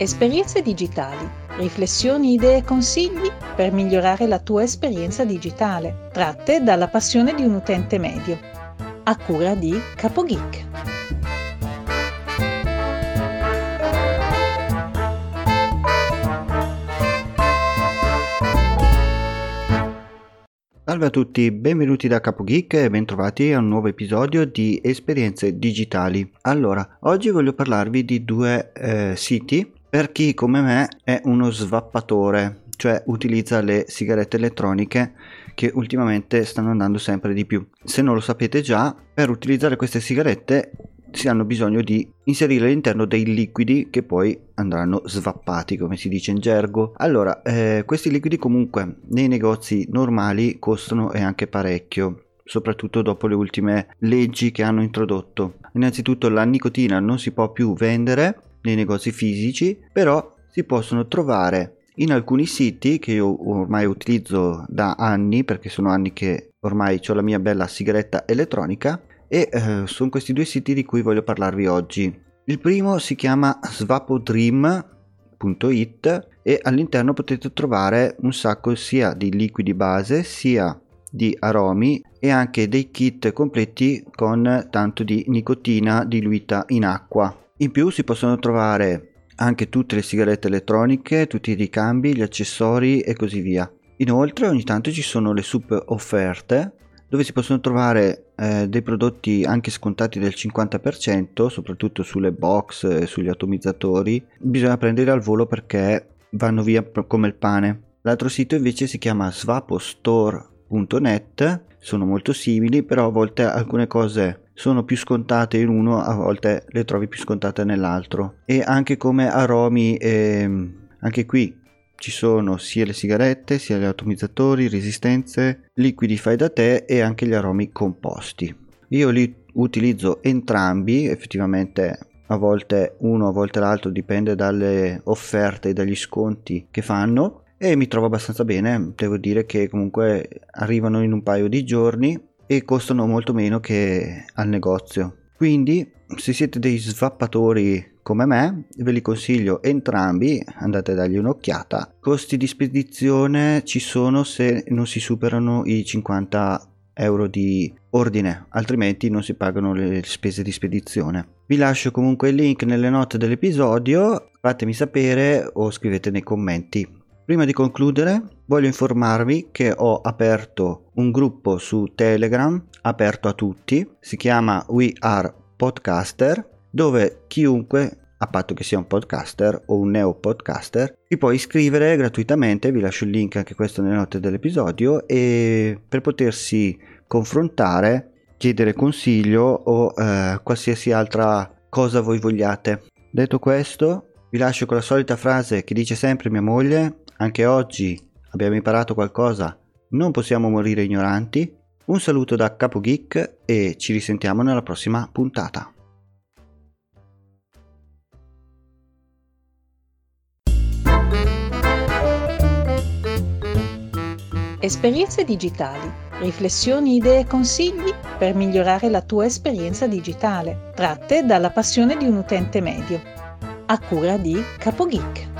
Esperienze digitali, riflessioni, idee e consigli per migliorare la tua esperienza digitale, tratte dalla passione di un utente medio. A cura di CapoGeek. Salve a tutti, benvenuti da CapoGeek e bentrovati a un nuovo episodio di Esperienze Digitali. Allora, oggi voglio parlarvi di due eh, siti per chi come me è uno svappatore, cioè utilizza le sigarette elettroniche che ultimamente stanno andando sempre di più. Se non lo sapete già, per utilizzare queste sigarette si hanno bisogno di inserire all'interno dei liquidi che poi andranno svappati come si dice in gergo allora eh, questi liquidi comunque nei negozi normali costano e anche parecchio soprattutto dopo le ultime leggi che hanno introdotto innanzitutto la nicotina non si può più vendere nei negozi fisici però si possono trovare in alcuni siti che io ormai utilizzo da anni perché sono anni che ormai ho la mia bella sigaretta elettronica e eh, sono questi due siti di cui voglio parlarvi oggi. Il primo si chiama svapodream.it e all'interno potete trovare un sacco sia di liquidi base sia di aromi e anche dei kit completi con tanto di nicotina diluita in acqua. In più si possono trovare anche tutte le sigarette elettroniche, tutti i ricambi, gli accessori e così via. Inoltre ogni tanto ci sono le super offerte dove si possono trovare eh, dei prodotti anche scontati del 50%, soprattutto sulle box e sugli atomizzatori. Bisogna prendere al volo perché vanno via come il pane. L'altro sito invece si chiama swapostore.net, sono molto simili, però a volte alcune cose sono più scontate in uno, a volte le trovi più scontate nell'altro. E anche come aromi, eh, anche qui ci sono sia le sigarette, sia gli atomizzatori, resistenze, liquidi fai da te e anche gli aromi composti. Io li utilizzo entrambi, effettivamente a volte uno, a volte l'altro, dipende dalle offerte e dagli sconti che fanno e mi trovo abbastanza bene, devo dire che comunque arrivano in un paio di giorni e costano molto meno che al negozio. Quindi se siete dei svappatori come me, ve li consiglio entrambi, andate a dargli un'occhiata. Costi di spedizione ci sono se non si superano i 50 euro di ordine, altrimenti non si pagano le spese di spedizione. Vi lascio comunque il link nelle note dell'episodio, fatemi sapere o scrivete nei commenti. Prima di concludere, voglio informarvi che ho aperto un gruppo su Telegram, aperto a tutti, si chiama We Are Podcaster dove chiunque, a patto che sia un podcaster o un neo podcaster, si può iscrivere gratuitamente, vi lascio il link anche questo nelle note dell'episodio, e per potersi confrontare, chiedere consiglio o eh, qualsiasi altra cosa voi vogliate. Detto questo, vi lascio con la solita frase che dice sempre mia moglie, anche oggi abbiamo imparato qualcosa, non possiamo morire ignoranti. Un saluto da Capo Geek e ci risentiamo nella prossima puntata. Esperienze digitali, riflessioni, idee e consigli per migliorare la tua esperienza digitale, tratte dalla passione di un utente medio. A cura di CapoGeek.